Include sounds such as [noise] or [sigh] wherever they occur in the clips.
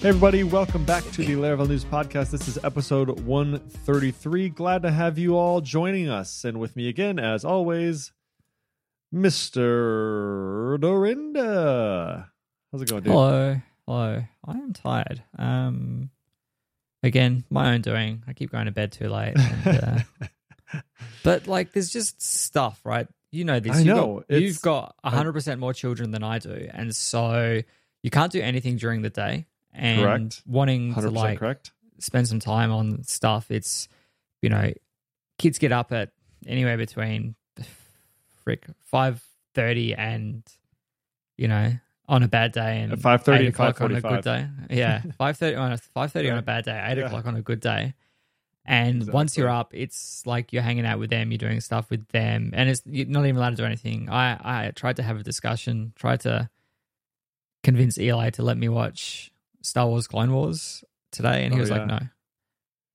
Hey, everybody, welcome back to the Laravel News Podcast. This is episode 133. Glad to have you all joining us. And with me again, as always, Mr. Dyrynda. How's it going, dude? Hello. Hello. I am tired. Um, again, my own doing. I keep going to bed too late. And, uh, [laughs] but, like, there's just stuff, right? You know this. I You've know. Got, you've got 100% more children than I do. And so you can't do anything during the day. And Correct. wanting to, like, correct. spend some time on stuff. It's you know, kids get up at anywhere between frick five thirty and you know on a bad day and At 5:30 and o'clock on a good day. Yeah, [laughs] five thirty on a five thirty on a bad day, eight Yeah. o'clock on a good day. And once you're up, it's like you're hanging out with them, you're doing stuff with them, and it's you're not even allowed to do anything. I I tried to have a discussion, tried to convince Eli to let me watch Star Wars Clone Wars today, and he Oh, was yeah. like, no.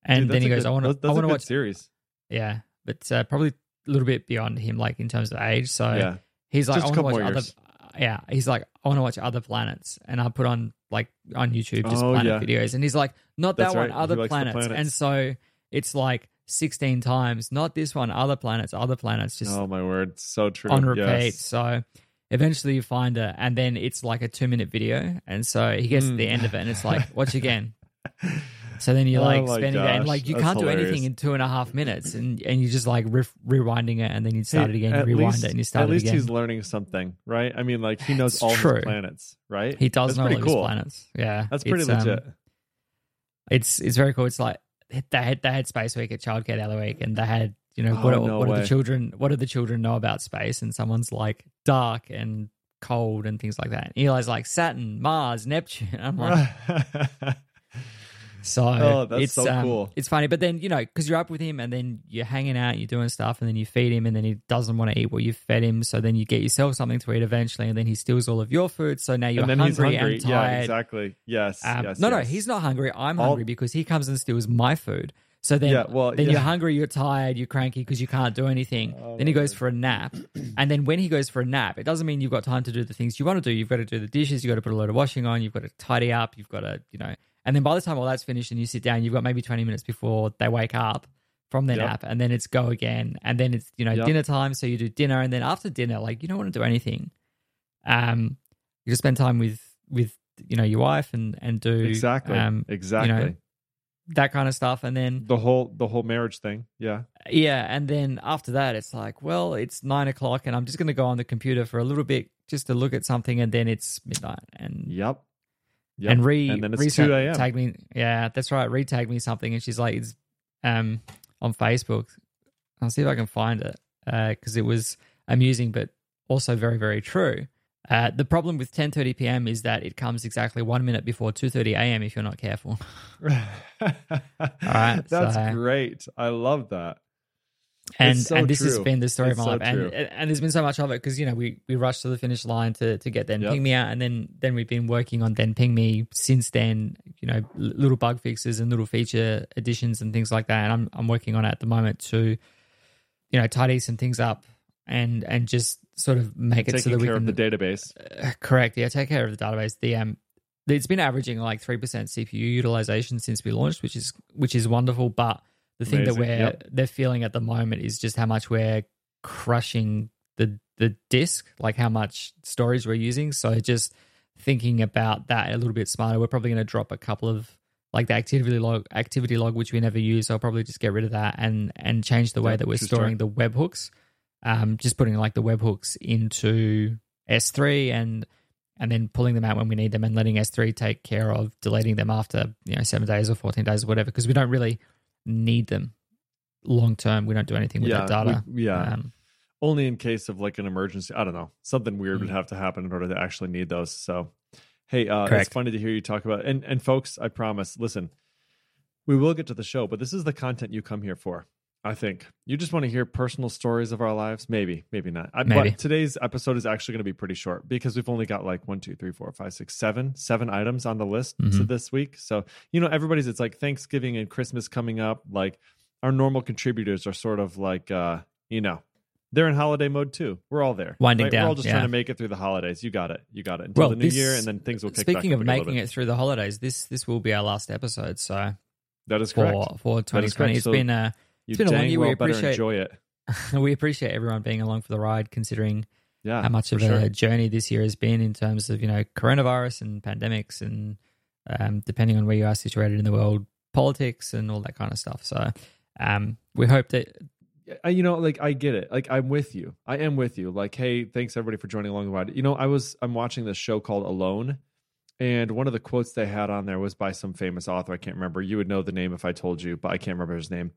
And Dude, then he goes, good- I want to, I want to watch. series. Yeah, but uh, probably a little bit beyond him, like in terms of age. So Yeah. he's like, Just I want to watch other. Yeah, he's like, I want to watch other planets, and I put on like on YouTube just Oh, planet yeah. videos, and he's like, not that That's one, right. Other planets. planets. and so it's like sixteen times, not this one, other planets, other planets, just Oh, my word. So true. on repeat. Yes. So eventually you find it, and then it's like a two minute video, and so he gets to Mm. the end of it, and it's like, watch again. [laughs] So then you're Oh like my spending that, and like you can't do anything in two and a half minutes, and and you just like re- rewinding it, and then you start Hey, it again, you rewind least- it, and you start At least again. he's learning something, right? I mean, like, he knows It's all true. his planets, right? he does That's know all of his planets. Yeah, That's pretty It's, um, legit. it's it's very cool. It's like they had they had Space Week at Childcare the other week, and they had you know what Oh, what, no what do the children what do the children know about space? And someone's like dark and cold and things like that. And Eli's like Saturn, Mars, Neptune. [laughs] I'm like. [laughs] So Oh, that's it's so um, cool. It's funny, but then you know because you're up with him, and then you're hanging out, you're doing stuff, and then you feed him, and then he doesn't want to eat what you fed him. So then you get yourself something to eat eventually, and then he steals all of your food. So now you're and hungry, he's hungry. and tired. Yeah, exactly. Yes. Um, yes no, no, he's not hungry. I'm hungry because he comes and steals my food. So then, Yeah, well, then yeah. you're hungry, you're tired, you're cranky because you can't do anything. Oh, then he goes for a nap, [clears throat] and then when he goes for a nap, it doesn't mean you've got time to do the things you want to do. You've got to do the dishes, you've got to put a load of washing on, you've got to tidy up, you've got to, you know. And then by the time all that's finished and you sit down, you've got maybe 20 minutes before they wake up from their Yep. nap, and then it's go again, and then it's you know Yep. dinner time, so you do dinner, and then after dinner, like you don't want to do anything. Um, you just spend time with with you know your wife and and do Exactly. um exactly. That kind of stuff and then the whole the whole marriage thing. Yeah. yeah and then after that it's like well it's nine o'clock and i'm just going to go on the computer for a little bit just to look at something and then it's midnight and Yep. Yep. and re and then re- two a.m. tag me yeah that's right re tag me something and she's like it's um on facebook i'll see if i can find it because it was amusing but also very very true uh, the problem with 10:30 p.m. is that it comes exactly one minute before 2:30 a.m. if you're not careful. [laughs] [laughs] right, That's so- great. I love that. and so and this has been the story It's of my so life, and, true. and there's been so much of it because you know we we rushed to the finish line to to get then Yep. ping me out, and then then we've been working on then ping me since then. You know, little bug fixes and little feature additions and things like that, and I'm I'm working on it at the moment to, you know, tidy some things up and and just sort of make it so that we care can of the database. uh, correct. Yeah, take care of the database. The um, it's been averaging like three percent CPU utilization since we launched, which is which is wonderful. But the thing that we're yep. they're feeling at the moment is just how much we're crushing the the disk, like how much storage we're using. So just thinking about that a little bit smarter, we're probably going to drop a couple of like the activity log activity log which we never use. So I'll probably just get rid of that and and change the way Yep, that we're storing the webhooks. Um, just putting like the webhooks into S3 and and then pulling them out when we need them and letting S3 take care of deleting them after you know seven days or fourteen days or whatever because we don't really need them long term. We don't do anything with Yeah, that data. we- yeah. Um, Only in case of like an emergency. I don't know. Something weird would Mm. have to happen in order to actually need those. So, hey, uh, it's funny to hear you talk about. And and folks, I promise. Listen, we will get to the show, but this is the content you come here for. I think you just want to hear personal stories of our lives. Maybe, maybe not. I, Maybe. But today's episode is actually going to be pretty short because we've only got like one, two, three, four, five, six, seven, seven items on the list so this week. So you know, everybody's. It's like Thanksgiving and Christmas coming up. Like our normal contributors are sort of like, uh, you know, they're in holiday mode too. We're all there, Winding down. We're all just yeah. trying to make it through the holidays. You got it. You got it until Well, the new this- year, and then things will kick back Speaking up of making it through the holidays, this this will be our last episode. So That is correct. for for 2020, correct. it's So been a you it's been a long year. well We better enjoy it. [laughs] we appreciate everyone being along for the ride, considering Yeah, how much of sure. a journey this year has been in terms of you know coronavirus and pandemics and um, depending on where you are situated in the world, politics and all that kind of stuff. So um, we hope that you know, like I get it. Like I'm with you. I am with you. Like, hey, thanks everybody for joining along the ride. You know, I was I'm watching this show called Alone, and one of the quotes they had on there was by some famous author. I can't remember. You would know the name if I told you, but I can't remember his name.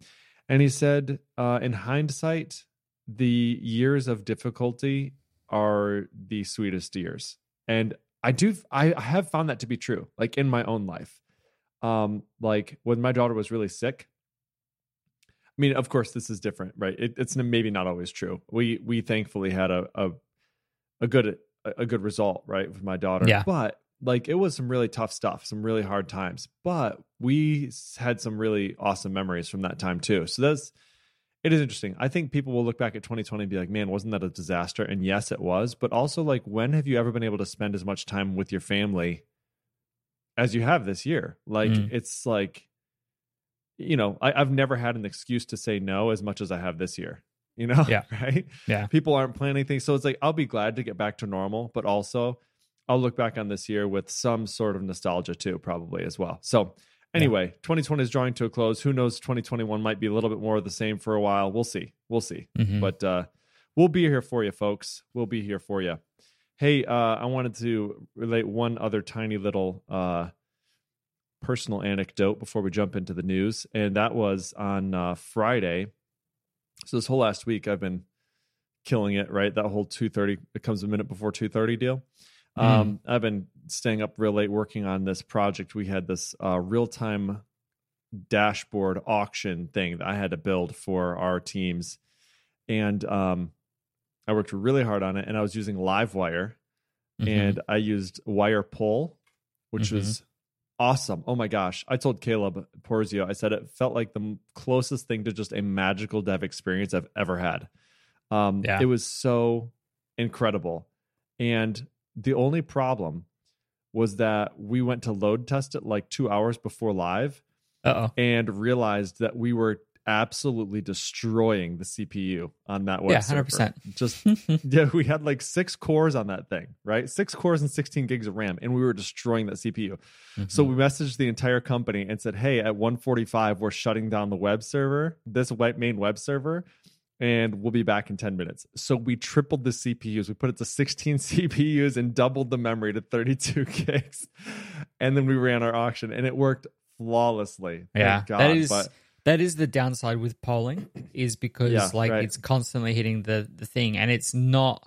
And he said, uh, in hindsight, the years of difficulty are the sweetest years. And I do I have found that to be true, like in my own life. Um, like when my daughter was really sick, I mean, of course, this is different, right? It, it's maybe not always true. We we thankfully had a a, a good a, a good result, right, with my daughter. Yeah. But like, it was some really tough stuff, some really hard times. But we had some really awesome memories from that time too. So that's it is interesting. I think people will look back at 2020 and be like, "Man, wasn't that a disaster?" And yes, it was. But also, like, when have you ever been able to spend as much time with your family as you have this year? Like, Mm. it's like you know, I, I've never had an excuse to say no as much as I have this year. You know, Yeah. [laughs] right? Yeah. People aren't planning things, so it's like I'll be glad to get back to normal, but also I'll look back on this year with some sort of nostalgia too, probably as well. So anyway, 2020 is drawing to a close. Who knows? 2021 might be a little bit more of the same for a while. We'll see. We'll see. Mhm. But uh, we'll be here for you, folks. We'll be here for you. Hey, uh, I wanted to relate one other tiny little uh, personal anecdote before we jump into the news, and that was on uh, Friday. So this whole last week, I've been killing it. Right, that whole two thirty. It comes a minute before two thirty deal. Um, I've been staying up real late working on this project. We had this uh, real time dashboard auction thing that I had to build for our teams, and um, I worked really hard on it. And I was using LiveWire, Mhm. and I used wire pull, which Mhm. was awesome. Oh my gosh. I told Caleb Porzio, I said it felt like the closest thing to just a magical dev experience I've ever had. Um, Yeah. It was so incredible. And the only problem was that we went to load test it like two hours before live Uh-oh. and realized that we were absolutely destroying the CPU on that web Yeah, server. 100%. Just [laughs] yeah, we had like six cores on that thing, right? Six cores and 16 gigs of RAM, and we were destroying that CPU. So Mm-hmm. we messaged the entire company and said, "Hey, at 1:45, we're shutting down the web server, this web, main web server, and we'll be back in 10 minutes." So we tripled the CPUs. We put it to 16 [laughs] CPUs and doubled the memory to 32 [laughs] gigs, and then we ran our auction, and it worked flawlessly. Yeah, God. that is but that is the downside with polling is because Yeah, like right. it's constantly hitting the the thing, and it's not.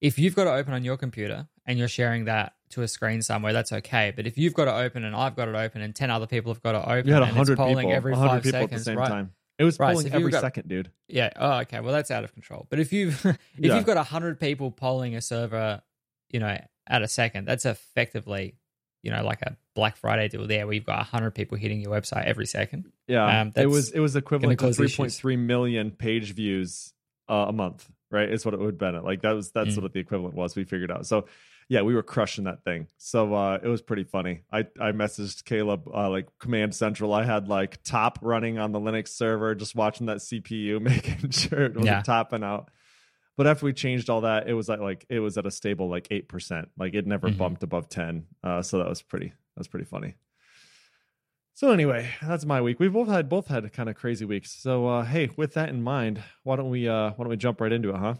If you've got to open on your computer and you're sharing that to a screen somewhere, that's okay. But if you've got to open and I've got it open and ten other people have got to open, you had and it's 100 polling people, every 100 five people seconds, at the same right? time. It was Right, polling you've every got- second, dude. Yeah. Oh, okay. Well, that's out of control. But if you've [laughs] if Yeah. you've got hundred people polling a server, you know, at a second, that's effectively, you know, like a Black Friday deal there, where you've got hundred people hitting your website every second. Yeah, Um, it was it was equivalent to three point three million page views uh, a month, right? Is what it would have been. Like that was that's Mm. what the equivalent was. We figured out. So yeah, we were crushing that thing. So uh, it was pretty funny. I I messaged Caleb uh, like Command Central. I had like top running on the Linux server, just watching that CPU, [laughs] making sure it wasn't Yeah. topping out. But after we changed all that, it was at like it was at a stable like eight percent. Like it never Mhm. bumped above ten. Uh, so that was pretty that was pretty funny. So anyway, that's my week. We've both had both had kind of crazy weeks. So uh, hey, with that in mind, why don't we uh, why don't we jump right into it, huh?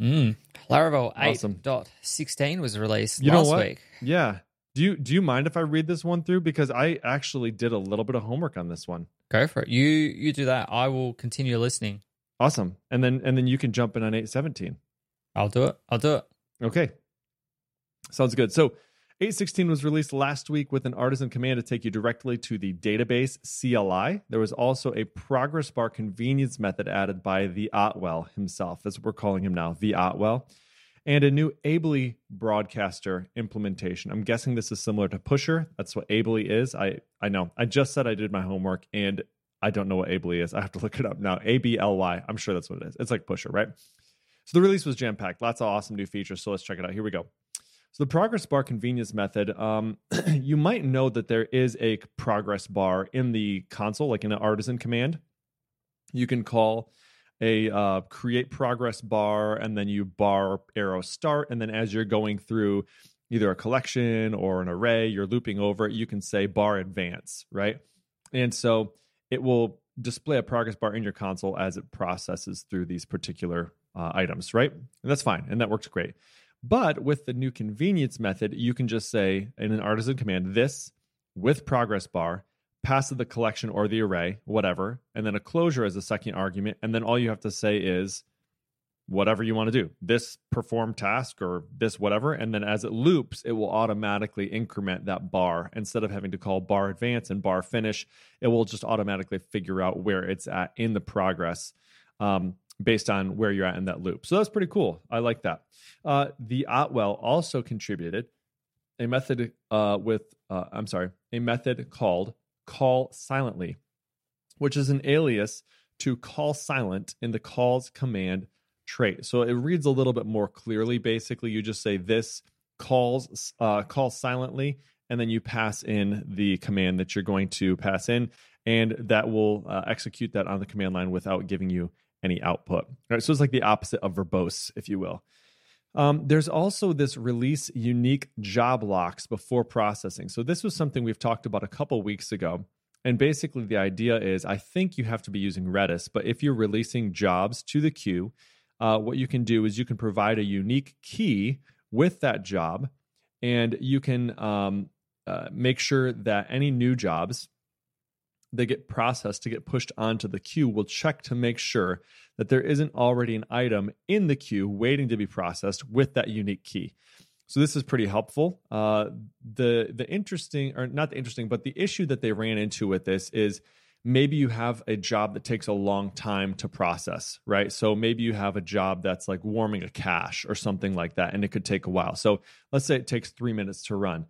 Mm. Laravel Awesome. 8.16 was released You know last what? week. Yeah. Do you do you mind if I read this one through because I actually did a little bit of homework on this one. Go for it. You you do that. I will continue listening. Awesome. And then and then you can jump in on 817. I'll do it. I'll do it. Okay. Sounds good. So 816 was released last week with an artisan command to take you directly to the database CLI. There was also a progress bar convenience method added by the Otwell himself. That's what we're calling him now, the Otwell. And a new Ably broadcaster implementation. I'm guessing this is similar to Pusher. That's what Ably is. I, I know. I just said I did my homework and I don't know what Ably is. I have to look it up now. A B L Y. I'm sure that's what it is. It's like Pusher, right? So the release was jam packed. Lots of awesome new features. So let's check it out. Here we go. So the progress bar convenience method, um, [clears throat] you might know that there is a progress bar in the console, like in an artisan command. You can call a uh, create progress bar and then you bar arrow start. And then as you're going through either a collection or an array, you're looping over it, you can say bar advance, right? And so it will display a progress bar in your console as it processes through these particular uh, items, right? And that's fine. And that works great. But with the new convenience method, you can just say in an artisan command, this with progress bar, pass the collection or the array, whatever, and then a closure as a second argument. And then all you have to say is whatever you want to do, this perform task or this whatever. And then as it loops, it will automatically increment that bar. Instead of having to call bar advance and bar finish, it will just automatically figure out where it's at in the progress. Um, based on where you're at in that loop. So that's pretty cool. I like that. Uh, the Otwell also contributed a method uh, with, uh, I'm sorry, a method called call silently, which is an alias to call silent in the calls command trait. So it reads a little bit more clearly. Basically, you just say this calls uh, call silently, and then you pass in the command that you're going to pass in, and that will uh, execute that on the command line without giving you any output. Right, so it's like the opposite of verbose, if you will. Um, there's also this release unique job locks before processing. So this was something we've talked about a couple weeks ago. And basically, the idea is I think you have to be using Redis, but if you're releasing jobs to the queue, uh, what you can do is you can provide a unique key with that job, and you can um, uh, make sure that any new jobs they get processed to get pushed onto the queue will check to make sure that there isn't already an item in the queue waiting to be processed with that unique key. So this is pretty helpful. Uh, the the interesting or not the interesting, but the issue that they ran into with this is maybe you have a job that takes a long time to process, right? So maybe you have a job that's like warming a cache or something like that, and it could take a while. So let's say it takes three minutes to run,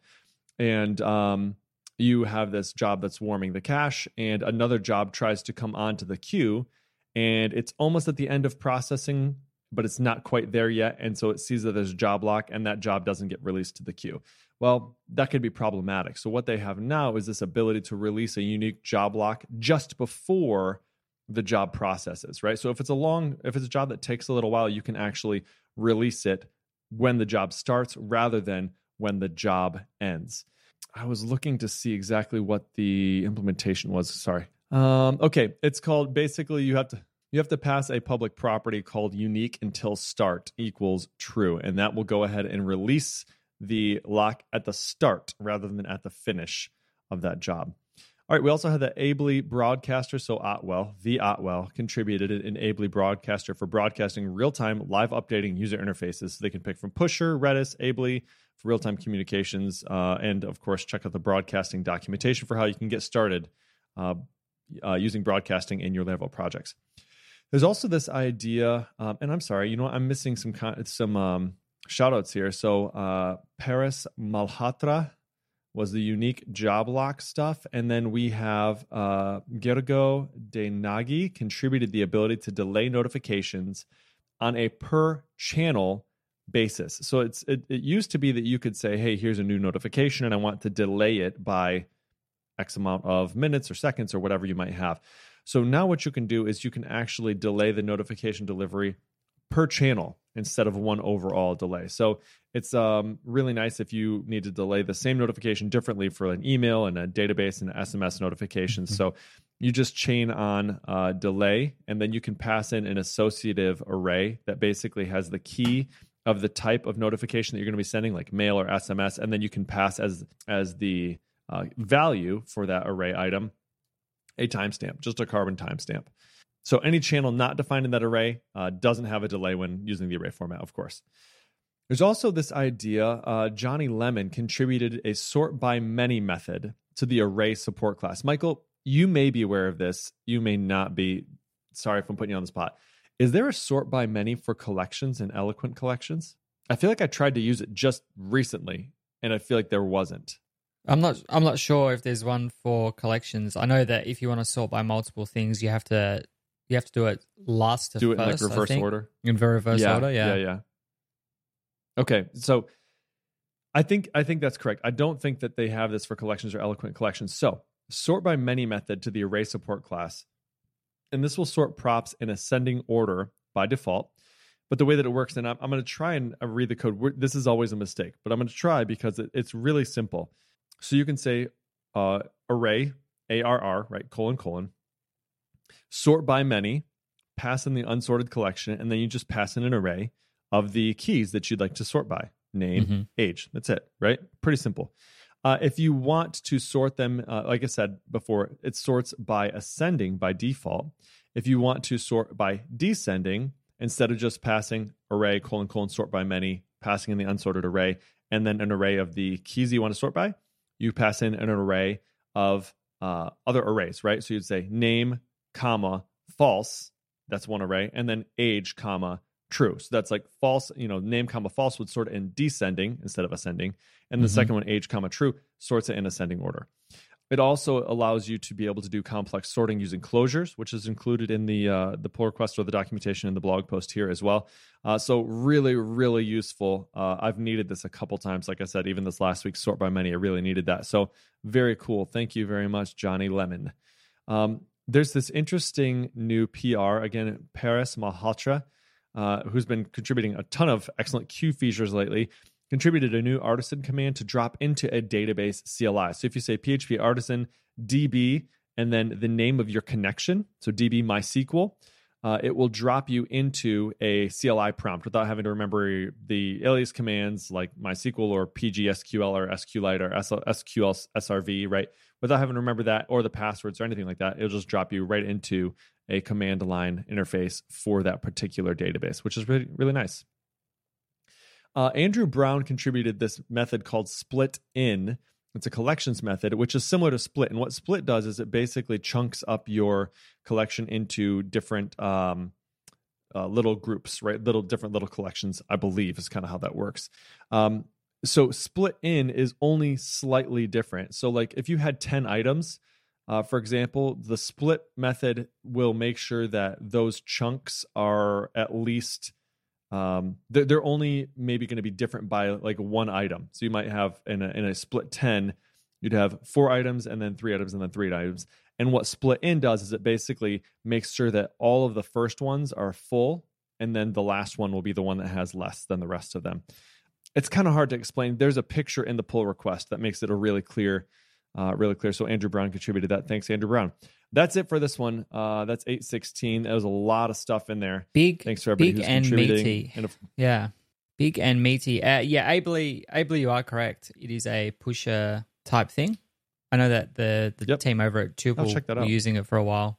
and um, you have this job that's warming the cache, and another job tries to come onto the queue, and it's almost at the end of processing, but it's not quite there yet. And so it sees that there's a job lock, and that job doesn't get released to the queue. Well, that could be problematic. So, what they have now is this ability to release a unique job lock just before the job processes, right? So, if it's a long, if it's a job that takes a little while, you can actually release it when the job starts rather than when the job ends. I was looking to see exactly what the implementation was. Sorry. Um, okay, it's called basically you have to you have to pass a public property called unique until start equals true, and that will go ahead and release the lock at the start rather than at the finish of that job. All right, we also had the Ably broadcaster. So Otwell, the Otwell, contributed an Ably broadcaster for broadcasting real time live updating user interfaces. So they can pick from Pusher, Redis, Ably, for real time communications. Uh, and of course, check out the broadcasting documentation for how you can get started uh, uh, using broadcasting in your Laravel projects. There's also this idea, um, and I'm sorry, you know, I'm missing some con- some um, shout outs here. So, uh, Paris Malhotra was the unique job lock stuff. And then we have uh, Gergo D. Nagy contributed the ability to delay notifications on a per channel basis. So it's it, it used to be that you could say, hey, here's a new notification and I want to delay it by X amount of minutes or seconds or whatever you might have. So now what you can do is you can actually delay the notification delivery per channel instead of one overall delay. So it's um, really nice if you need to delay the same notification differently for an email and a database and SMS notifications. Mm-hmm. So you just chain on uh, delay, and then you can pass in an associative array that basically has the key of the type of notification that you're going to be sending, like mail or SMS, and then you can pass as as the uh, value for that array item a timestamp, just a carbon timestamp. So any channel not defined in that array uh, doesn't have a delay when using the array format, of course. There's also this idea. Uh, Johnny Lemon contributed a sort by many method to the array support class. Michael, you may be aware of this. You may not be. Sorry if I'm putting you on the spot. Is there a sort by many for collections and eloquent collections? I feel like I tried to use it just recently, and I feel like there wasn't. I'm not. I'm not sure if there's one for collections. I know that if you want to sort by multiple things, you have to you have to do it last to Do it first, in like reverse order. In reverse yeah, order, yeah. yeah, yeah. Okay, so I think I think that's correct. I don't think that they have this for collections or eloquent collections. So sort by many method to the array support class, and this will sort props in ascending order by default. But the way that it works, and I'm, I'm going to try and uh, read the code. We're, this is always a mistake, but I'm going to try because it, it's really simple. So you can say uh, array arr right colon colon sort by many, pass in the unsorted collection, and then you just pass in an array of the keys that you'd like to sort by name, Mhm. age. That's it, right? Pretty simple. Uh, if you want to sort them, uh, like I said before, it sorts by ascending by default. If you want to sort by descending, instead of just passing array colon colon sort by many, passing in the unsorted array, and then an array of the keys you want to sort by, you pass in an array of uh, other arrays, right? So you'd say name, comma, false. That's one array, and then age, comma, true. So that's like false, you know, name, comma, false would sort in descending instead of ascending. And the Mhm. second one, age, comma, true, sorts it in ascending order. It also allows you to be able to do complex sorting using closures, which is included in the uh, the pull request or the documentation in the blog post here as well. Uh, so really, really useful. Uh, I've needed this a couple times. Like I said, even this last week, sort by many, I really needed that. So very cool. Thank you very much, Johnny Lemon. Um, there's this interesting new PR again, Paris Malhotra, uh, who's been contributing a ton of excellent queue features lately contributed a new artisan command to drop into a database CLI. So if you say PHP artisan DB and then the name of your connection, so DB MySQL, uh, it will drop you into a CLI prompt without having to remember the alias commands like MySQL or PGSQL or SQLite or SQL SRV, right? Without having to remember that or the passwords or anything like that, it'll just drop you right into a command line interface for that particular database, which is really, really nice. Uh, Andrew Brown contributed this method called split in. It's a collections method, which is similar to split. And what split does is it basically chunks up your collection into different um, uh, little groups, right? Little different little collections, I believe, is kind of how that works. Um, so split in is only slightly different. So, like if you had 10 items, uh, for example, the split method will make sure that those chunks are at least um they're, they're only maybe going to be different by like one item. So you might have in a, in a split 10 you'd have four items and then three items and then three items. And what split in does is it basically makes sure that all of the first ones are full and then the last one will be the one that has less than the rest of them. It's kind of hard to explain. There's a picture in the pull request that makes it a really clear uh, really clear so andrew brown contributed that thanks andrew brown that's it for this one uh, that's 816 there was a lot of stuff in there Big, Thanks for everybody big who's and contributing. meaty. And if- Yeah, big and meaty. Uh, yeah, ably, ably, you are correct. It is a pusher type thing. I know that the the Yep. team over at Tuple that were out. using it for a while.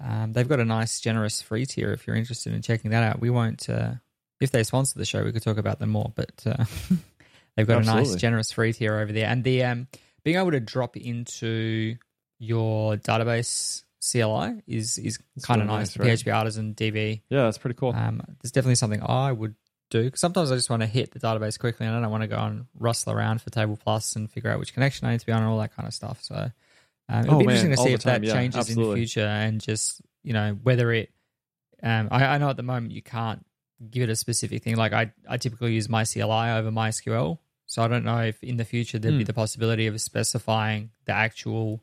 Um, they've got a nice, generous free tier. If you're interested in checking that out, we won't. Uh, if they sponsor the show, we could talk about them more. But uh, [laughs] they've got a nice, generous free tier over there, and the um, being able to drop into your database CLI is is kind of nice. nice, right? PHP Artisan DB. yeah, that's pretty cool. Um, there's definitely something I would do. sometimes I just want to hit the database quickly, and I don't want to go and rustle around for Table Plus and figure out which connection I need to be on and all that kind of stuff. So um, it'll Oh, be man, interesting to see if that. Yeah, changes in the future, and just you know whether it. Um, I, I know at the moment you can't give it a specific thing. Like I, I typically use MyCLI over MySQL, so I don't know if in the future there'd be Hmm. the possibility of specifying the actual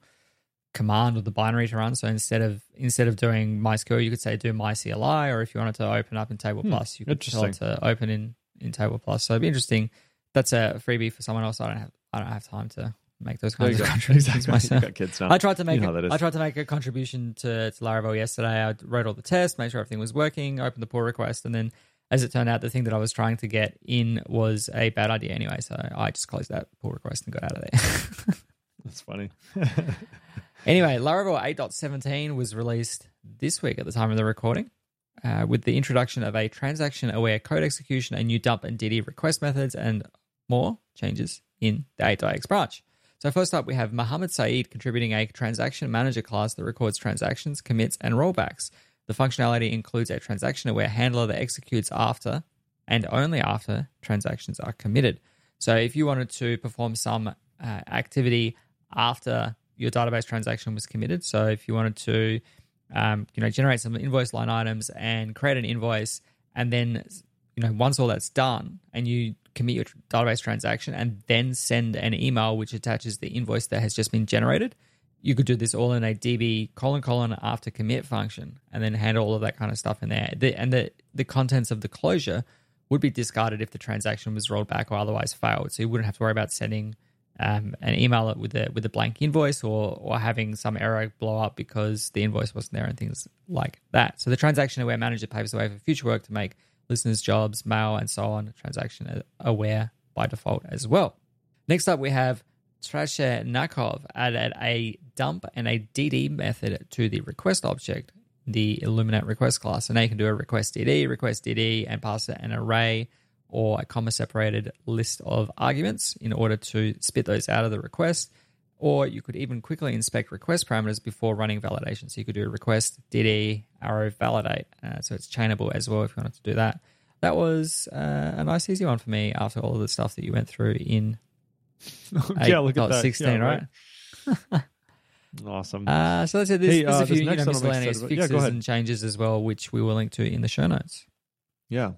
command or the binary to run. So instead of instead of doing MySQL, you could say do MyCLI, or if you wanted to open up in Table Hmm, Plus, you could tell it to open in in Table Plus. So it'd be interesting. That's a freebie for someone else. I don't have I don't have time to make those kinds of [laughs] contributions [laughs] Exactly. myself. Got kids now. I tried to make You know a, how that is. I tried to make a contribution to, to Laravel yesterday. I wrote all the tests, made sure everything was working, opened the pull request, and then as it turned out, the thing that I was trying to get in was a bad idea anyway. So I just closed that pull request and got out of there. [laughs] That's funny. [laughs] anyway, Laravel 8.17 was released this week at the time of the recording. uh, with the introduction of a transaction aware code execution, a new dump and DD request methods, and more changes in the 8.x branch. So, first up, we have Mohamed Said contributing a transaction manager class that records transactions, commits, and rollbacks. The functionality includes a transaction aware handler that executes after and only after transactions are committed. So, if you wanted to perform some uh, activity after your database transaction was committed, so if you wanted to um, you know, generate some invoice line items and create an invoice. And then, you know, once all that's done and you commit your database transaction and then send an email which attaches the invoice that has just been generated, you could do this all in a DB colon colon after commit function and then handle all of that kind of stuff in there. The, and the, the contents of the closure would be discarded if the transaction was rolled back or otherwise failed. So you wouldn't have to worry about sending um, and email with a with a blank invoice or or having some error blow up because the invoice wasn't there and things like that. So the transaction aware manager paves the way for future work to make listeners' jobs, mail, and so on transaction aware by default as well. Next up, we have Trashenakov added a dump and a DD method to the request object, the Illuminate request class. So now you can do a request DD, request DD, and pass it an array or a comma separated list of arguments in order to spit those out of the request. Or you could even quickly inspect request parameters before running validation. So you could do request, DD, arrow, validate. Uh, so it's chainable as well if you wanted to do that. That was uh, a nice, easy one for me after all of the stuff that you went through in [laughs] yeah, look at that. 16, yeah, right? right? [laughs] awesome. Uh, so that's it. There's, Hey, there's uh, a few this you know, next one I'm miscellaneous excited about. Yeah, fixes go ahead. and changes as well, which we will link to in the show notes. Yeah.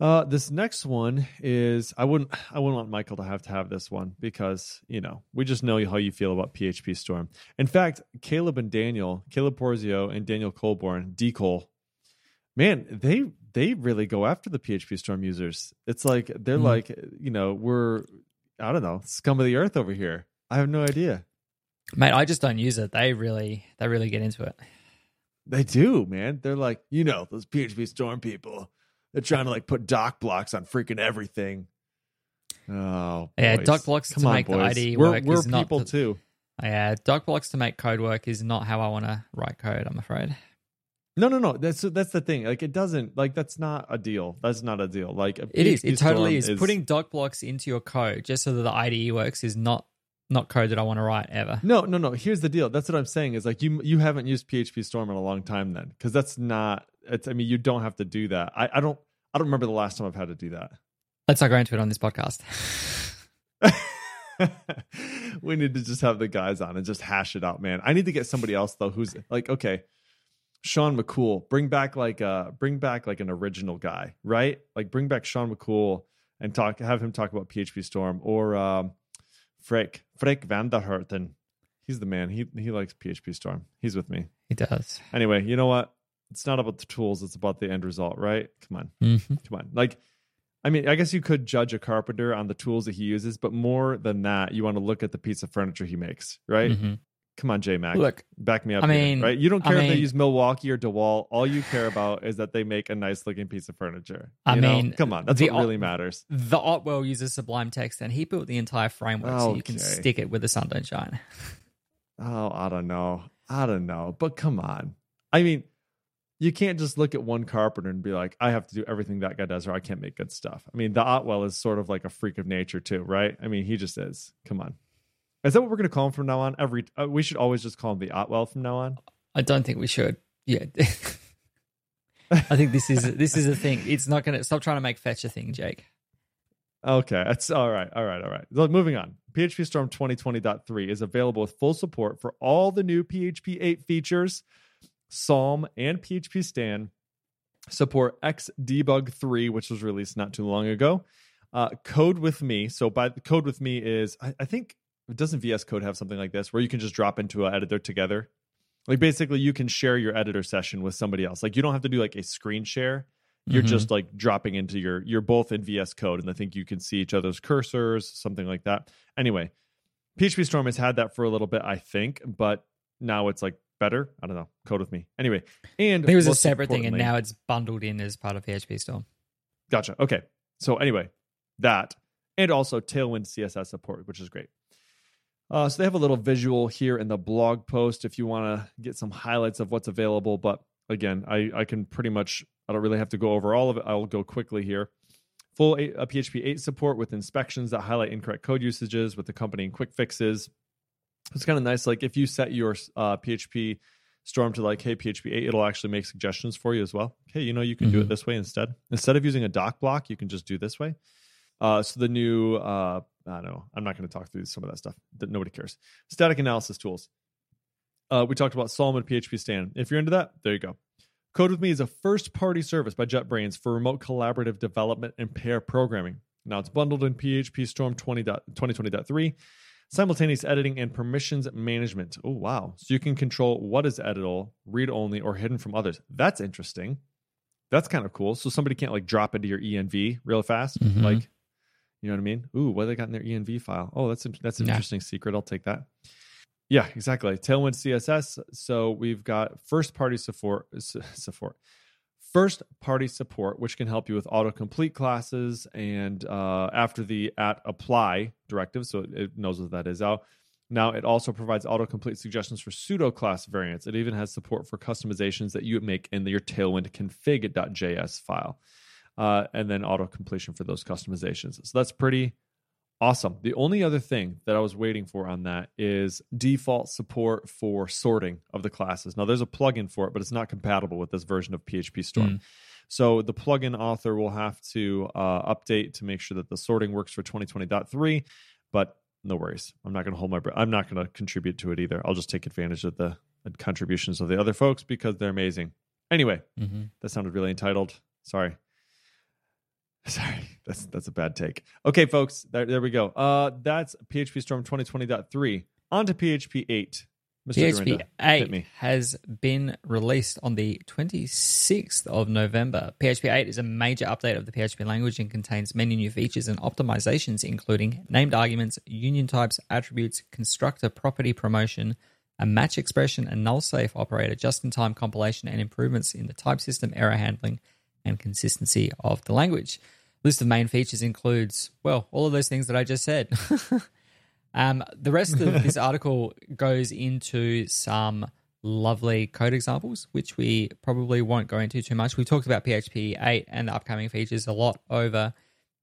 Uh, this next one is I wouldn't [sighs] I wouldn't want Michael to have to have this one because you know we just know how you feel about PHP Storm. In fact, Caleb and Daniel, Caleb Porzio and Daniel Coulbourne, D Cole, man, they they really go after the PHP Storm users. It's like they're Mhm. like you know we're I don't know scum of the earth over here. I have no idea. Mate, I just don't use it. They really they really get into it. They do, man. They're like, you know, those PHP Storm people. They're trying to like put doc blocks on freaking everything. Oh, Yeah, boys. doc blocks Come to on, make the boys. IDE we're, work We're is not people the- too. Yeah, doc blocks to make code work is not how I want to write code. I'm afraid. No, no, no. That's that's the thing. Like, it doesn't. Like, that's not a deal. That's not a deal. Like, It is. It totally Storm is. Putting doc blocks into your code just so that the IDE works is not not code that I want to write ever. No, no, no. Here's the deal. That's what I'm saying. Is like you you haven't used PHP Storm in a long time then, because that's not. It's. I mean, you don't have to do that. I, I don't. I don't remember the last time I've had to do that. Let's not go into it on this podcast. [laughs] we need to just have the guys on and just hash it out, man. I need to get somebody else though who's like, okay, Shawn McCool, bring back like uh bring back like an original guy, right? Like bring back Shawn McCool and talk have him talk about PHP Storm or um Freek, Frick Vanderherten. He's the man. He he likes PHP Storm. He's with me. He does. Anyway, you know what? It's not about the tools, it's about the end result, right? Come on. hmm Come on. Like, I mean, I guess you could judge a carpenter on the tools that he uses, but more than that, you want to look at the piece of furniture he makes, right? Mhm. Come on, J Mac. Look, back me up. I here, mean- right? You don't I care if they use Milwaukee or DeWalt. All you care about is that they make a nice looking piece of furniture. I You know? mean, come on. That's the what really matters. the Otwell uses Sublime Text, and he built the entire framework so you can stick it where the sun don't shine. Oh, I don't know. I don't know. But come on. I mean, you can't just look at one carpenter and be like, I have to do everything that guy does or I can't make good stuff. I mean, the Otwell is sort of like a freak of nature, too, right? I mean, he just is. Come on. Is that what we're going to call him from now on? Every uh, We should always just call him the Otwell from now on. I don't think we should. Yeah. [laughs] I think this is this is a thing. It's not going to stop trying to make fetch a thing, Jake. Okay, that's all right. All right, all right. So moving on. PHP Storm 2020.3 is available with full support for all the new PHP 8 features, Psalm and PHP Stan. Support Xdebug 3, which was released not too long ago. Uh, Code with Me. So by Code with Me is I, I think doesn't VS Code have something like this where you can just drop into an editor together? Like basically you can share your editor session with somebody else. Like you don't have to do like a screen share you're Mhm. just like dropping into your you're both in VS Code, and I think you can see each other's cursors, something like that. Anyway, PHP Storm has had that for a little bit, I think, but now it's like better. I don't know. Code with me. Anyway, and It was a separate thing, and now it's bundled in as part of PHP Storm. Gotcha. Okay. So anyway, that and also Tailwind CSS support, which is great. Uh, so they have a little visual here in the blog post if you want to get some highlights of what's available. But again, I I can pretty much I don't really have to go over all of it. I'll go quickly here. Full eight, uh, PHP 8 support with inspections that highlight incorrect code usages with accompanying quick fixes. It's kind of nice. Like if you set your uh, PHP Storm to like, hey, PHP 8, it'll actually make suggestions for you as well. Okay, you know, you can mm-hmm. do it mm-hmm. this way instead. Instead of using a doc block, you can just do this way. Uh, so the new, uh, I don't know, I'm not going to talk through some of that stuff. That nobody cares. Static analysis tools. Uh, we talked about Psalm and PHP Stan. If you're into that, there you go. Code with Me is a first party service by JetBrains for remote collaborative development and pair programming. Now it's bundled in PHP Storm 20. 2020.3, simultaneous editing and permissions management. Oh, wow. So you can control what is editable, read only, or hidden from others. That's interesting. That's kind of cool. So somebody can't like drop into your env real fast. Mm-hmm. Like, you know what I mean? Ooh, what they got in their env file? Oh, that's that's an yeah. interesting secret. I'll take that. Yeah, exactly. Tailwind CSS. So we've got first party support, support, first party support, which can help you with autocomplete classes and uh, after the at apply directive. So it knows what that is out. Now it also provides autocomplete suggestions for pseudo class variants. It even has support for customizations that you make in your Tailwind config.js file, uh, and then auto completion for those customizations. So that's pretty Awesome. The only other thing that I was waiting for on that is default support for sorting of the classes. Now, there's a plugin for it, but it's not compatible with this version of PHP Storm. Mm. So the plugin author will have to uh, update to make sure that the sorting works for 2020.3. But no worries. I'm not going to hold my breath. I'm not going to contribute to it either. I'll just take advantage of the contributions of the other folks because they're amazing. Anyway, mm-hmm. that sounded really entitled. Sorry. [laughs] Sorry, that's that's a bad take. Okay, folks, there, there we go. Uh, that's PHP Storm 2020.3. On to PHP 8. Mr. PHP Dyrynda, 8 has been released on the 26th of November. PHP 8 is a major update of the PHP language and contains many new features and optimizations, including named arguments, union types, attributes, constructor property promotion, a match expression, a null safe operator, just in time compilation, and improvements in the type system, error handling, and consistency of the language. List of main features includes, well, all of those things that I just said. [laughs] um, the rest of this [laughs] article goes into some lovely code examples, which we probably won't go into too much. We talked about PHP 8 and the upcoming features a lot over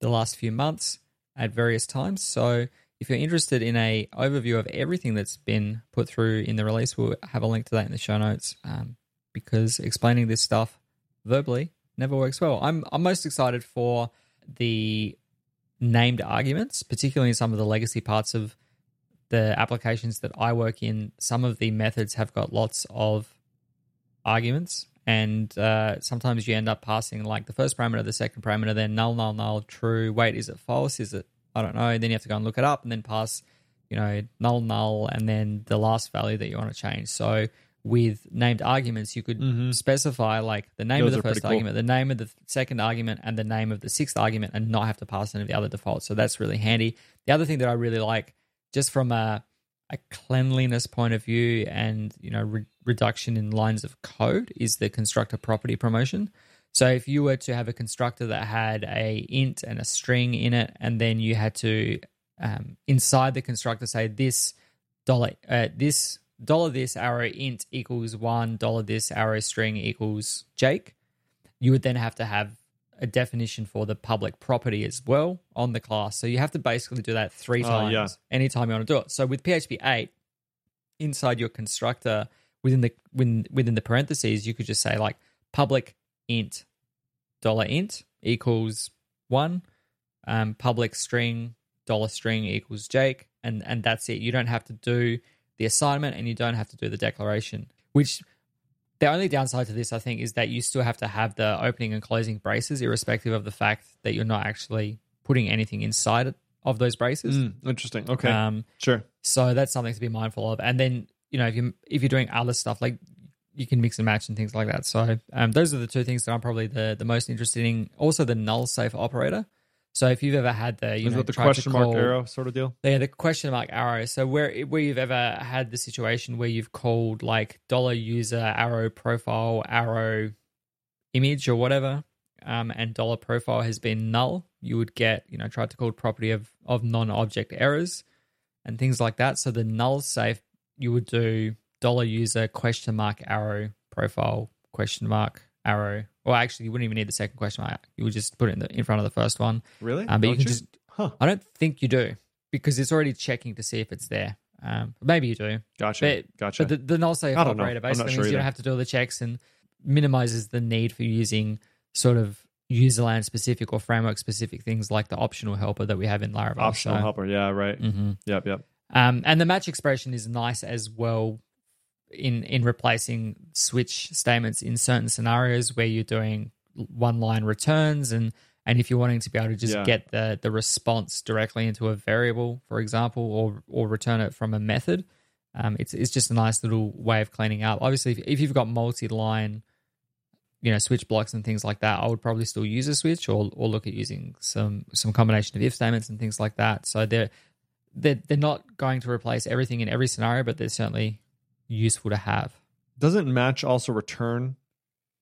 the last few months at various times. So if you're interested in a overview of everything that's been put through in the release, we'll have a link to that in the show notes um, because explaining this stuff verbally never works well. I'm I'm most excited for the named arguments, particularly in some of the legacy parts of the applications that I work in. Some of the methods have got lots of arguments, and uh, sometimes you end up passing like the first parameter, the second parameter, then null, null, null, true. Wait, is it false? Is it I don't know. Then you have to go and look it up, and then pass, you know, null, null, and then the last value that you want to change. So with named arguments, you could mm-hmm. specify like the name Those of the first argument, cool. the name of the second argument, and the name of the sixth argument, and not have to pass any of the other defaults. So that's really handy. The other thing that I really like, just from a a cleanliness point of view and you know re- reduction in lines of code, is the constructor property promotion. So if you were to have a constructor that had a int and a string in it, and then you had to um, inside the constructor say this dollar uh, this dollar this arrow int equals one, dollar this arrow string equals Jake, you would then have to have a definition for the public property as well on the class. So you have to basically do that three times uh, yeah. anytime you want to do it. So with PHP 8, inside your constructor within the within, within the parentheses, you could just say like public int dollar int equals one, um, public string dollar string equals Jake, and and that's it. You don't have to do the assignment and you don't have to do the declaration. Which the only downside to this, I think, is that you still have to have the opening and closing braces, irrespective of the fact that you're not actually putting anything inside of those braces. Mm, interesting. Okay. Um, sure. So that's something to be mindful of. And then you know if you if you're doing other stuff like you can mix and match and things like that. So um, those are the two things that I'm probably the the most interested in. Also, the null safe operator. So if you've ever had the you Is know the question call, mark arrow sort of deal, yeah, the question mark arrow. So where where you've ever had the situation where you've called like dollar user arrow profile arrow image or whatever, um, and dollar profile has been null, you would get you know tried to call property of of non object errors and things like that. So the null safe you would do dollar user question mark arrow profile question mark arrow. Or actually, you wouldn't even need the second question mark. You would just put it in, the, in front of the first one. Really? Um, but you Don't can just. Huh. I don't think you do because it's already checking to see if it's there. Um, maybe you do. Gotcha. But, gotcha. But the, the null safe know. operator I'm basically sure means you don't have to do all the checks and minimizes the need for using sort of userland specific or framework specific things like the optional helper that we have in Laravel. Optional So- helper. Yeah. Right. Mhm. Yep. Yep. Um, and the match expression is nice as well in in replacing switch statements in certain scenarios where you're doing one line returns and and if you're wanting to be able to just Yeah. get the the response directly into a variable, for example, or or return it from a method, um, it's it's just a nice little way of cleaning up. Obviously, if, if you've got multi-line, you know, switch blocks and things like that, I would probably still use a switch or or look at using some some combination of if statements and things like that. So they're they're, they're not going to replace everything in every scenario, but they're certainly useful to have. Doesn't match also return?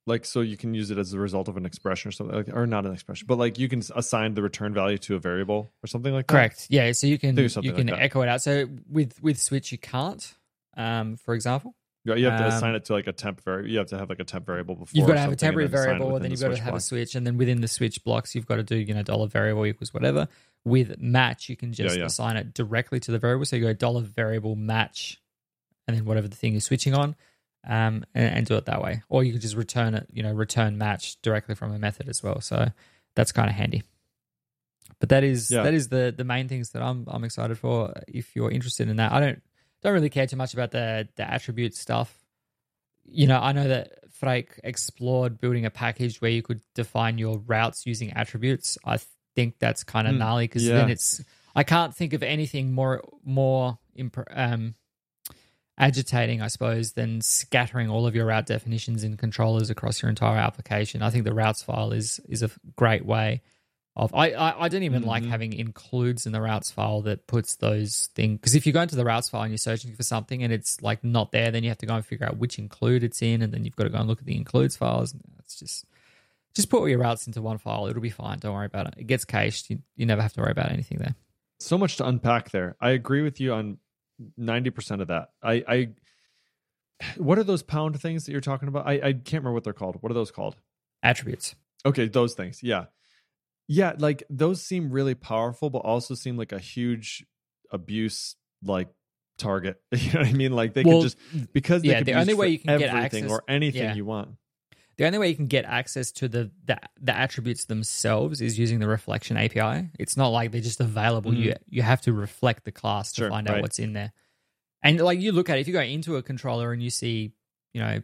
Like so, you can use it as a result of an expression or something, like, or not an expression, but like you can assign the return value to a variable or something like that. Correct. Yeah. So you can Do something you can like echo it out. So with with switch you can't. Um, for example, Yeah, you have to Um, assign it to like a temp variable. You have to have like a temp variable before. you've got to have a temporary and then assign it variable, and then you've got to have a switch, and then within the switch blocks, you've got to do you know dollar variable equals whatever. With match, you can just Yeah, yeah. assign it directly to the variable. So you go dollar variable match, and then whatever the thing is switching on, um, and, and do it that way. Or you could just return it, you know, return match directly from a method as well. So that's kind of handy. But that is Yeah. that is the the main things that I'm I'm excited for. If you're interested in that, I don't don't really care too much about the the attribute stuff. You know, I know that Freek explored building a package where you could define your routes using attributes. I think that's kind of Hmm, gnarly because yeah. then it's I can't think of anything more more imp- um, agitating, I suppose, than scattering all of your route definitions in controllers across your entire application. I think the routes file is is a great way of. I I, I don't even like Mhm. having includes in the routes file that puts those things because if you go into the routes file and you're searching for something and it's like not there, then you have to go and figure out which include it's in, and then you've got to go and look at the includes files. It's just just put all your routes into one file. It'll be fine. Don't worry about it. It gets cached. You, you never have to worry about anything there. So much to unpack there. I agree with you on ninety percent of that. I, I, what are those pound things that you're talking about? I, I can't remember what they're called. What are those called? Attributes. Okay, those things. Yeah. Yeah, like those seem really powerful, but also seem like a huge abuse like target. [laughs] You know what I mean? Like they Well, could just because they yeah, could the be only way you can get access- or anything yeah. you want. The only way you can get access to the, the the attributes themselves is using the reflection API. It's not like they're just available. Mm-hmm. You you have to reflect the class to. Sure, find out right. what's in there. And like you look at it, if you go into a controller and you see, you know,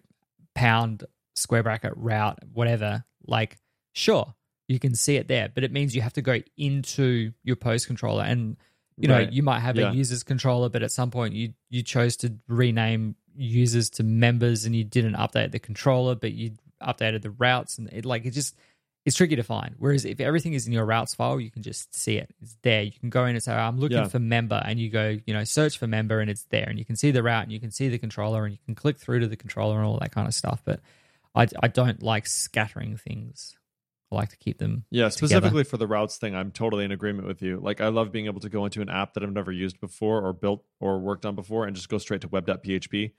pound square bracket route whatever, like sure you can see it there, but it means you have to go into your post controller and you know Right. you might have Yeah. a users controller, but at some point you you chose to rename users to members and you didn't update the controller, but you updated the routes and it like it just it's tricky to find. Whereas if everything is in your routes file, you can just see it. It's there. You can go in and say, I'm looking Yeah. for member, and you go, you know, search for member, and it's there. And you can see the route, and you can see the controller, and you can click through to the controller and all that kind of stuff. But I, I don't like scattering things. I like to keep them. Yeah, together. specifically for the routes thing, I'm totally in agreement with you. Like I love being able to go into an app that I've never used before or built or worked on before and just go straight to web.php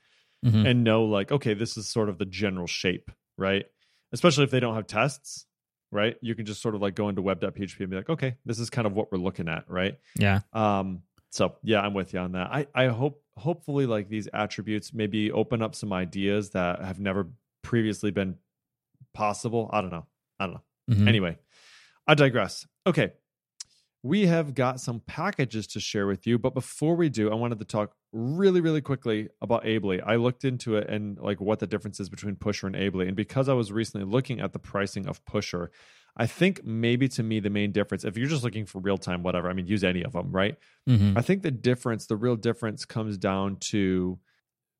Mhm. and know like, okay, this is sort of the general shape, right? Especially if they don't have tests, right? You can just sort of like go into web.php and be like, okay, this is kind of what we're looking at, right? Yeah. Um, so yeah, I'm with you on that. I, I hope hopefully like these attributes maybe open up some ideas that have never previously been possible. I don't know. I don't know. Mhm. Anyway, I digress. Okay. We have got some packages to share with you, but before we do, I wanted to talk really, really quickly about Ably. I looked into it and like what the difference is between Pusher and Ably. And because I was recently looking at the pricing of Pusher, I think maybe to me the main difference, if you're just looking for real time, whatever, I mean, use any of them, right? Mhm. I think the difference, the real difference comes down to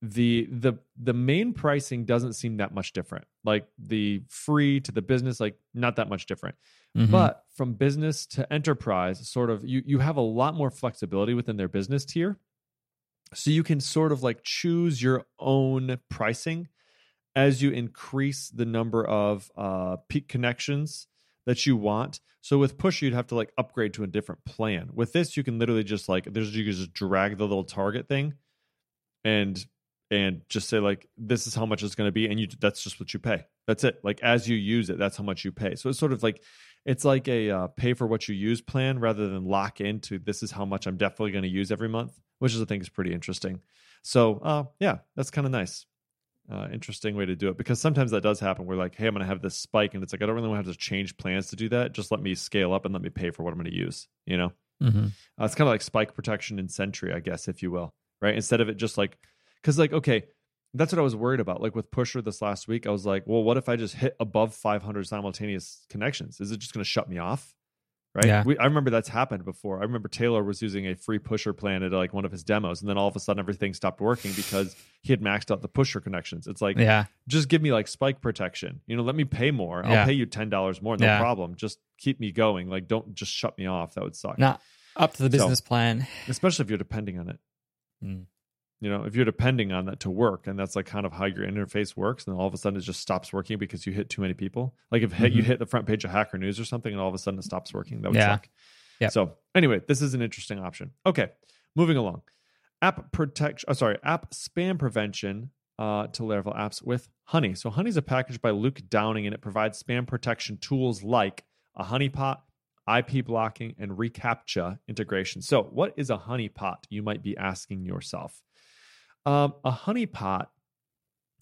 the the the main pricing doesn't seem that much different. Like the free to the business, like not that much different. Mhm. But from business to enterprise, sort of you you have a lot more flexibility within their business tier. So you can sort of like choose your own pricing as you increase the number of uh, peak connections that you want. So with push, you'd have to like upgrade to a different plan. With this, you can literally just like there's you can just drag the little target thing and and just say like this is how much it's going to be and you that's just what you pay that's it like as you use it that's how much you pay so it's sort of like it's like a uh, pay for what you use plan rather than lock into this is how much i'm definitely going to use every month which is i think is pretty interesting so uh, yeah that's kind of nice uh, interesting way to do it because sometimes that does happen we're like hey i'm going to have this spike and it's like i don't really want to have to change plans to do that just let me scale up and let me pay for what i'm going to use you know Mm-hmm. uh, it's kind of like spike protection in Sentry, I guess, if you will, right? Instead of it just like, because like, okay, that's what I was worried about. Like with Pusher this last week, I was like, well, what if I just hit above 500 simultaneous connections? Is it just going to shut me off? Right. Yeah. We, I remember that's happened before. I remember Taylor was using a free pusher plan at like one of his demos, and then all of a sudden everything stopped working because he had maxed out the pusher connections. It's like, Yeah. just give me like spike protection. You know, let me pay more. I'll pay you ten dollars more, no Yeah. problem. Just keep me going. Like, don't just shut me off. That would suck. Nah. Up to the So- business plan. Especially if you're depending on it. Mm. You know, if you're depending on that to work, and that's like kind of how your interface works, and all of a sudden it just stops working because you hit too many people. Like if hit, you hit the front page of Hacker News or something, and all of a sudden it stops working, that would Yeah. suck. Yep. So anyway, this is an interesting option. Okay, moving along. App protection. Oh, sorry, app spam prevention uh, to Laravel apps with Honey. So Honey is a package by Luke Downing, and it provides spam protection tools like a honeypot, IP blocking, and reCAPTCHA integration. So, what is a honeypot? You might be asking yourself. Um, a honeypot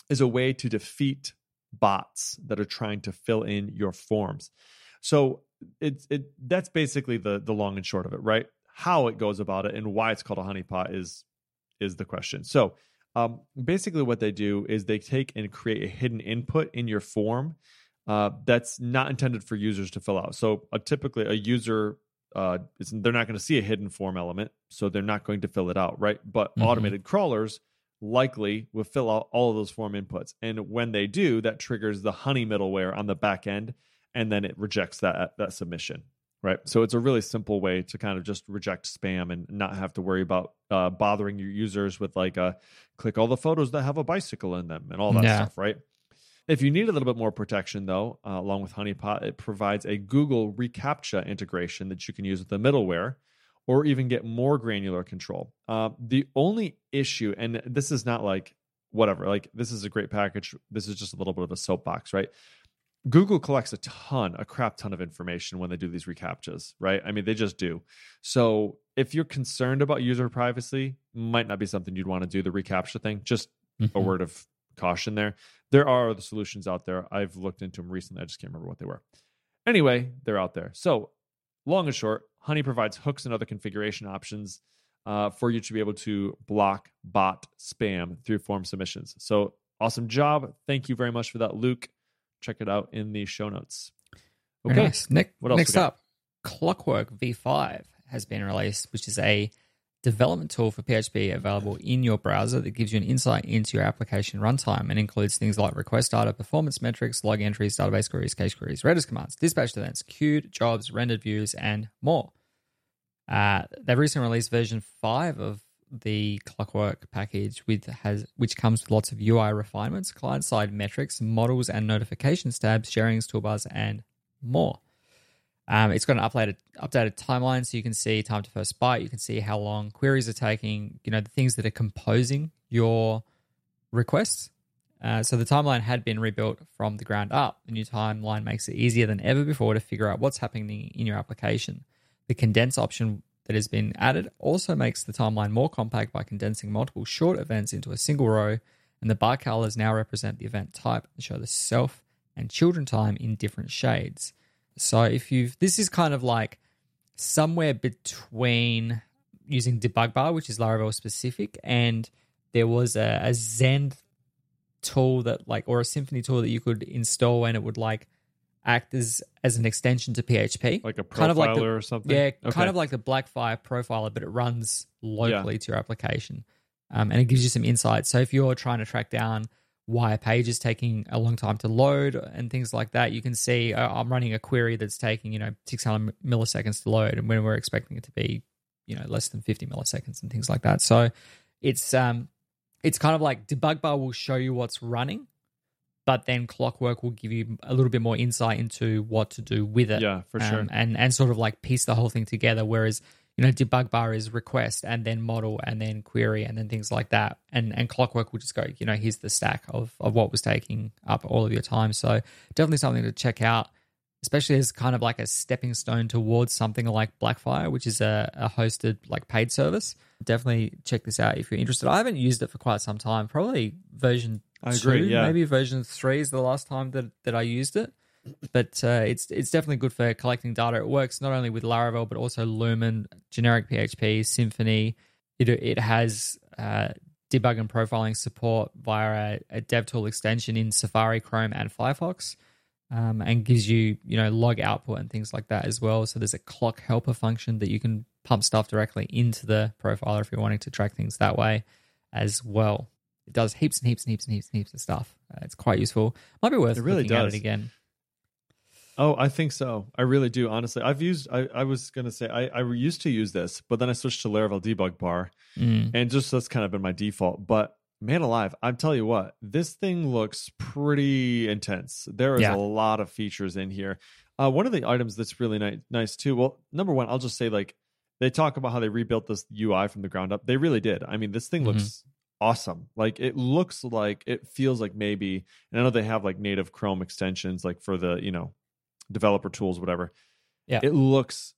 is a way to defeat bots that are trying to fill in your forms. So it's it that's basically the the long and short of it, right? How it goes about it and why it's called a honeypot is is the question. So um, basically, what they do is they take and create a hidden input in your form uh, that's not intended for users to fill out. So uh, typically, a user uh, is, they're not going to see a hidden form element, so they're not going to fill it out, right? But Mhm. automated crawlers likely will fill out all of those form inputs, and when they do, that triggers the Honey middleware on the back end, and then it rejects that that submission. Right. So it's a really simple way to kind of just reject spam and not have to worry about uh, bothering your users with like uh, click all the photos that have a bicycle in them and all that Yeah. stuff. Right. If you need a little bit more protection, though, uh, along with Honeypot, it provides a Google reCAPTCHA integration that you can use with the middleware or even get more granular control. Uh, the only issue, and this is not like whatever, like this is a great package. This is just a little bit of a soapbox, right? Google collects a ton, a crap ton of information when they do these reCAPTCHAs, right? I mean, they just do. So if you're concerned about user privacy, might not be something you'd want to do the reCAPTCHA thing. Just a Mhm. word of caution there. There are other solutions out there. I've looked into them recently. I just can't remember what they were. Anyway, they're out there. So, long and short, Honey provides hooks and other configuration options uh, for you to be able to block bot spam through form submissions. So, awesome job. Thank you very much for that, Luke. Check it out in the show notes. Okay. nice. Ne- What else next up, Clockwork V5 has been released, which is a development tool for PHP available in your browser that gives you an insight into your application runtime and includes things like request data, performance metrics, log entries, database queries, cache queries, Redis commands, dispatch events, queued jobs, rendered views, and more. Uh, they've recently released version 5 of the Clockwork package, with has which comes with lots of UI refinements, client-side metrics, models, and notifications tabs, sharings, toolbars, and more. Um, it's got an updated updated timeline, so you can see time to first byte. You can see how long queries are taking. You know the things that are composing your requests. Uh, so the timeline had been rebuilt from the ground up. The new timeline makes it easier than ever before to figure out what's happening in your application. The condense option that has been added also makes the timeline more compact by condensing multiple short events into a single row, and the bar colors now represent the event type and show the self and children time in different shades. So if you've this is kind of like somewhere between using debug bar, which is Laravel specific, and there was a, a Zen tool that like or a Symfony tool that you could install and it would like act as as an extension to PHP. Like a profiler Kind of like the- or something? Yeah, Okay. kind of like the Blackfire profiler, but it runs locally to your application, um, and it gives you some insight. So if you're trying to track down why a page is taking a long time to load and things like that, you can see uh, I'm running a query that's taking you know 600 milliseconds to load, and when we're expecting it to be you know less than 50 milliseconds and things like that. So it's um it's kind of like debug bar will show you what's running. But then Clockwork will give you a little bit more insight into what to do with it Yeah, for sure. um, and and sort of like piece the whole thing together. Whereas you know, debug bar is request and then model and then query and then things like that. And and clockwork will just go, you know, here's the stack of of what was taking up all of your time. So definitely something to check out, especially as kind of like a stepping stone towards something like Blackfire, which is a, a hosted like paid service. Definitely check this out if you're interested. I haven't used it for quite some time, probably version I agree, two, yeah. maybe version three is the last time that, that I used it but uh, it's it's definitely good for collecting data. It works not only with Laravel but also Lumen, generic PHP, Symfony. It it has uh, debug and profiling support via a, a DevTool extension in Safari, Chrome, and Firefox, um, and gives you you know log output and things like that as well. So there's a clock helper function that you can pump stuff directly into the profiler if you're wanting to track things that way as well. It does heaps and heaps and heaps and heaps and heaps of stuff. Uh, it's quite useful. Might be worth It really looking at it again. Oh, I think so. I really do. Honestly, I've used. I, I was gonna say I, I used to use this, but then I switched to Laravel debug bar, Mm. and just that's kind of been my default. But man alive, I'm telling you what, this thing looks pretty intense. There is Yeah. a lot of features in here. Uh, one of the items that's really nice, nice too. Well, number one, I'll just say like they talk about how they rebuilt this UI from the ground up. They really did. I mean, this thing Mhm. looks awesome. Like it looks like it feels like maybe. And I know they have like native Chrome extensions, like for the you know developer tools, whatever. Yeah. it looks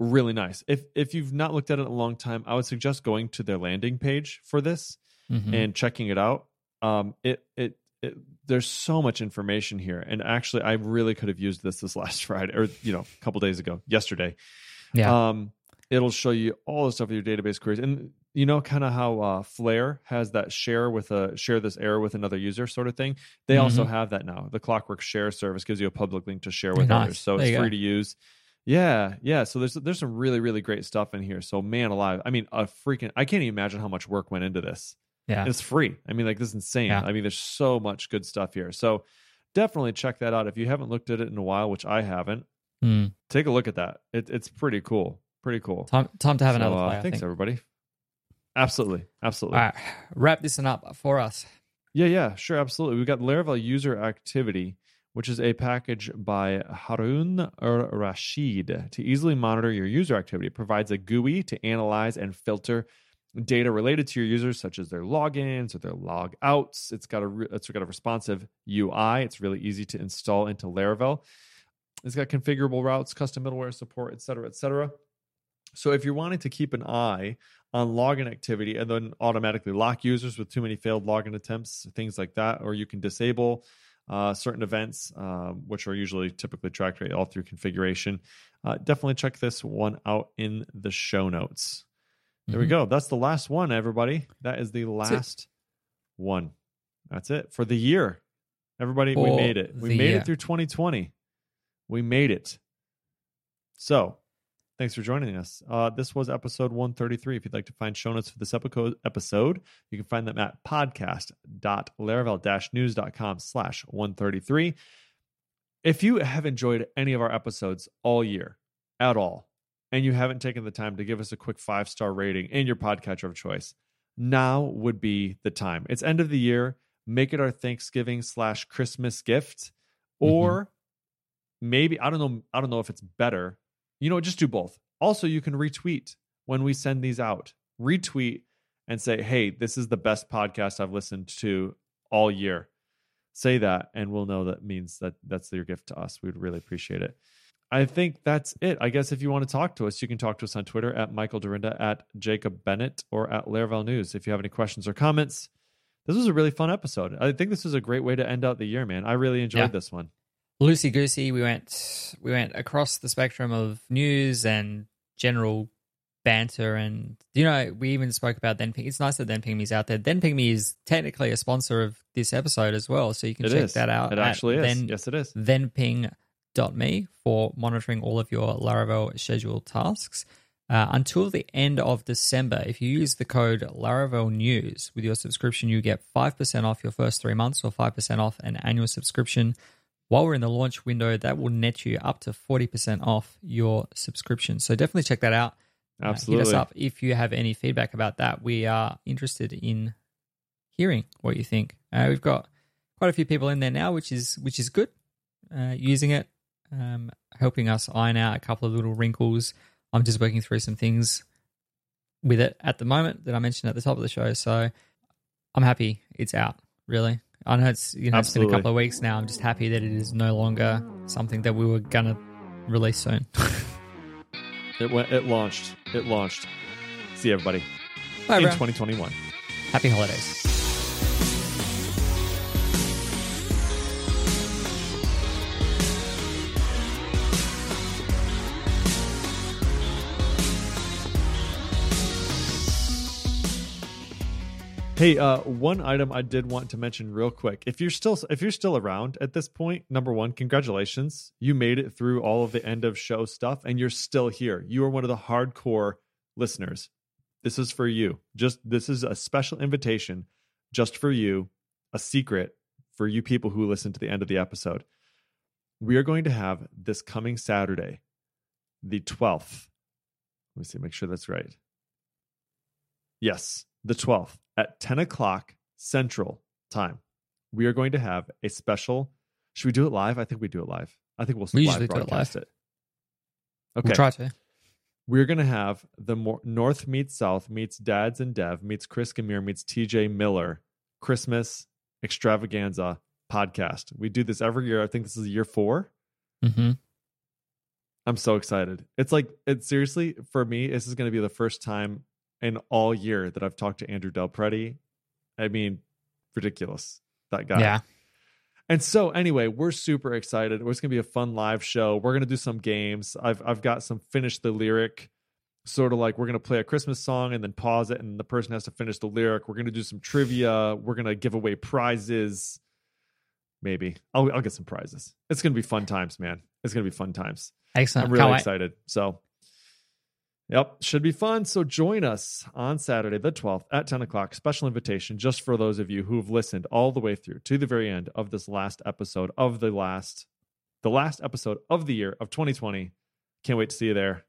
really nice. If if you've not looked at it in a long time, I would suggest going to their landing page for this Mhm. and checking it out. Um, it, it it there's so much information here, and actually, I really could have used this this [laughs] last Friday or you know a couple days ago, yesterday. Yeah. Um, it'll show you all the stuff with your database queries, and you know kind of how uh, Flare has that share with a share this error with another user sort of thing. They also have that now. The Clockwork Share service gives you a public link to share with Nice. others, so There it's free go. to use. Yeah, yeah. So there's there's some really really great stuff in here. So man alive, I mean, a freaking I can't even imagine how much work went into this. yeah. It's free. I mean, like this is insane. Yeah. I mean, there's so much good stuff here. So definitely check that out if you haven't looked at it in a while, which I haven't. Mm. Take a look at that. It, it's pretty cool. Pretty cool. Time time to have So, another uh, play. I thanks, think. everybody. Absolutely, absolutely. All right, wrap this one up for us. Yeah, yeah, sure, absolutely. We've got Laravel user activity, which is a package by Harun Rashid to easily monitor your user activity. It provides a GUI to analyze and filter data related to your users, such as their logins or their logouts. It's got a re- it's got a responsive UI. It's really easy to install into Laravel. It's got configurable routes, custom middleware support, et cetera, et cetera. So if you're wanting to keep an eye on login activity and then automatically lock users with too many failed login attempts, things like that, or you can disable uh, certain events, um, which are usually typically tracked right all through configuration. Uh, definitely check this one out in the show notes. There we Mhm. go. That's the last one, everybody. That is the last one. That's it for the year. Everybody, we made it. We made year. it through 2020. We made it. So, thanks for joining us. Uh, this was episode 133. If you'd like to find show notes for this episode, you can find them at podcast.laravel-news.com slash 133. If you have enjoyed any of our episodes all year at all, and you haven't taken the time to give us a quick five star rating in your podcatcher of choice, now would be the time. It's end of the year. Make it our Thanksgiving slash Christmas gift, or maybe I don't know. I don't know if it's better. You know, just do both. Also, you can retweet when we send these out. Retweet and say, "Hey, this is the best podcast I've listened to all year." Say that, and we'll know that means that that's your gift to us. We'd really appreciate it. I think that's it. I guess if you want to talk to us, you can talk to us on Twitter at Michael Dyrynda, at Jacob Bennett, or at Laravel News. If you have any questions or comments, this was a really fun episode. I think this was a great way to end out the year, man. I really enjoyed Yeah. this one. Loosey goosey, we went we went across the spectrum of news and general banter, and you know we even spoke about Then Ping. It's nice that Then Ping Me's out there. Then Ping is technically a sponsor of this episode as well, so you can It check is. that out. It actually is. Then, yes, it is. thenping.me for monitoring all of your Laravel scheduled tasks. Uh, until the end of December, if you use the code Laravel News with your subscription, you get 5% off your first three months or 5% off an annual subscription. While we're in the launch window, that will net you up to 40% off your subscription. So definitely check that out. Uh, Absolutely. hit us up if you have any feedback about that. We are interested in hearing what you think. Uh, we've got quite a few people in there now, which is which is good. Uh, using it, um, helping us iron out a couple of little wrinkles I'm just working through some things with it at the moment that I mentioned at the top of the show. So I'm happy it's out, really. I know it's you know it's been a couple of weeks now. I'm just happy that it is no longer something that we were gonna release soon. [laughs] It went. It launched. It launched. See everybody Bye, in bro. 2021. Happy holidays. Hey, uh, one item I did want to mention real quick. If you're still if you're still around at this point, number one, congratulations. You made it through all of the end of show stuff and you're still here. You are one of the hardcore listeners. This is for you. Just this is a special invitation just for you, a secret for you people who listen to the end of the episode. We are going to have this coming Saturday, the 12th. Let me see, make sure that's right. Yes, the 12th at 10 o'clock Central Time. We are going to have a special. Should we do it live? I think we do it live. I think we'll We live usually do it broadcast live. it. Okay. We'll try to. We're going to have the more North meets South meets Dads in Dev meets Chris Gmyr meets TJ Miller Christmas extravaganza podcast. We do this every year. I think this is year four. hmm I'm so excited. It's like it's seriously for me. This is going to be the first time in all year that I've talked to Andrew Del Prete. I mean, ridiculous that guy. Yeah. And so anyway, we're super excited. It's going to be a fun live show. We're going to do some games. I've I've got some finish the lyric sort of like we're going to play a Christmas song and then pause it and the person has to finish the lyric. We're going to do some trivia. We're going to give away prizes. Maybe. I'll I'll get some prizes. It's going to be fun times, man. It's going to be fun times. Excellent. I'm really Can't wait. excited. So, yep, should be fun. So, join us on Saturday, the 12th at 10 o'clock. Special invitation just for those of you who've listened all the way through to the very end of this last episode of the last, the last episode of the year of 2020. Can't wait to see you there.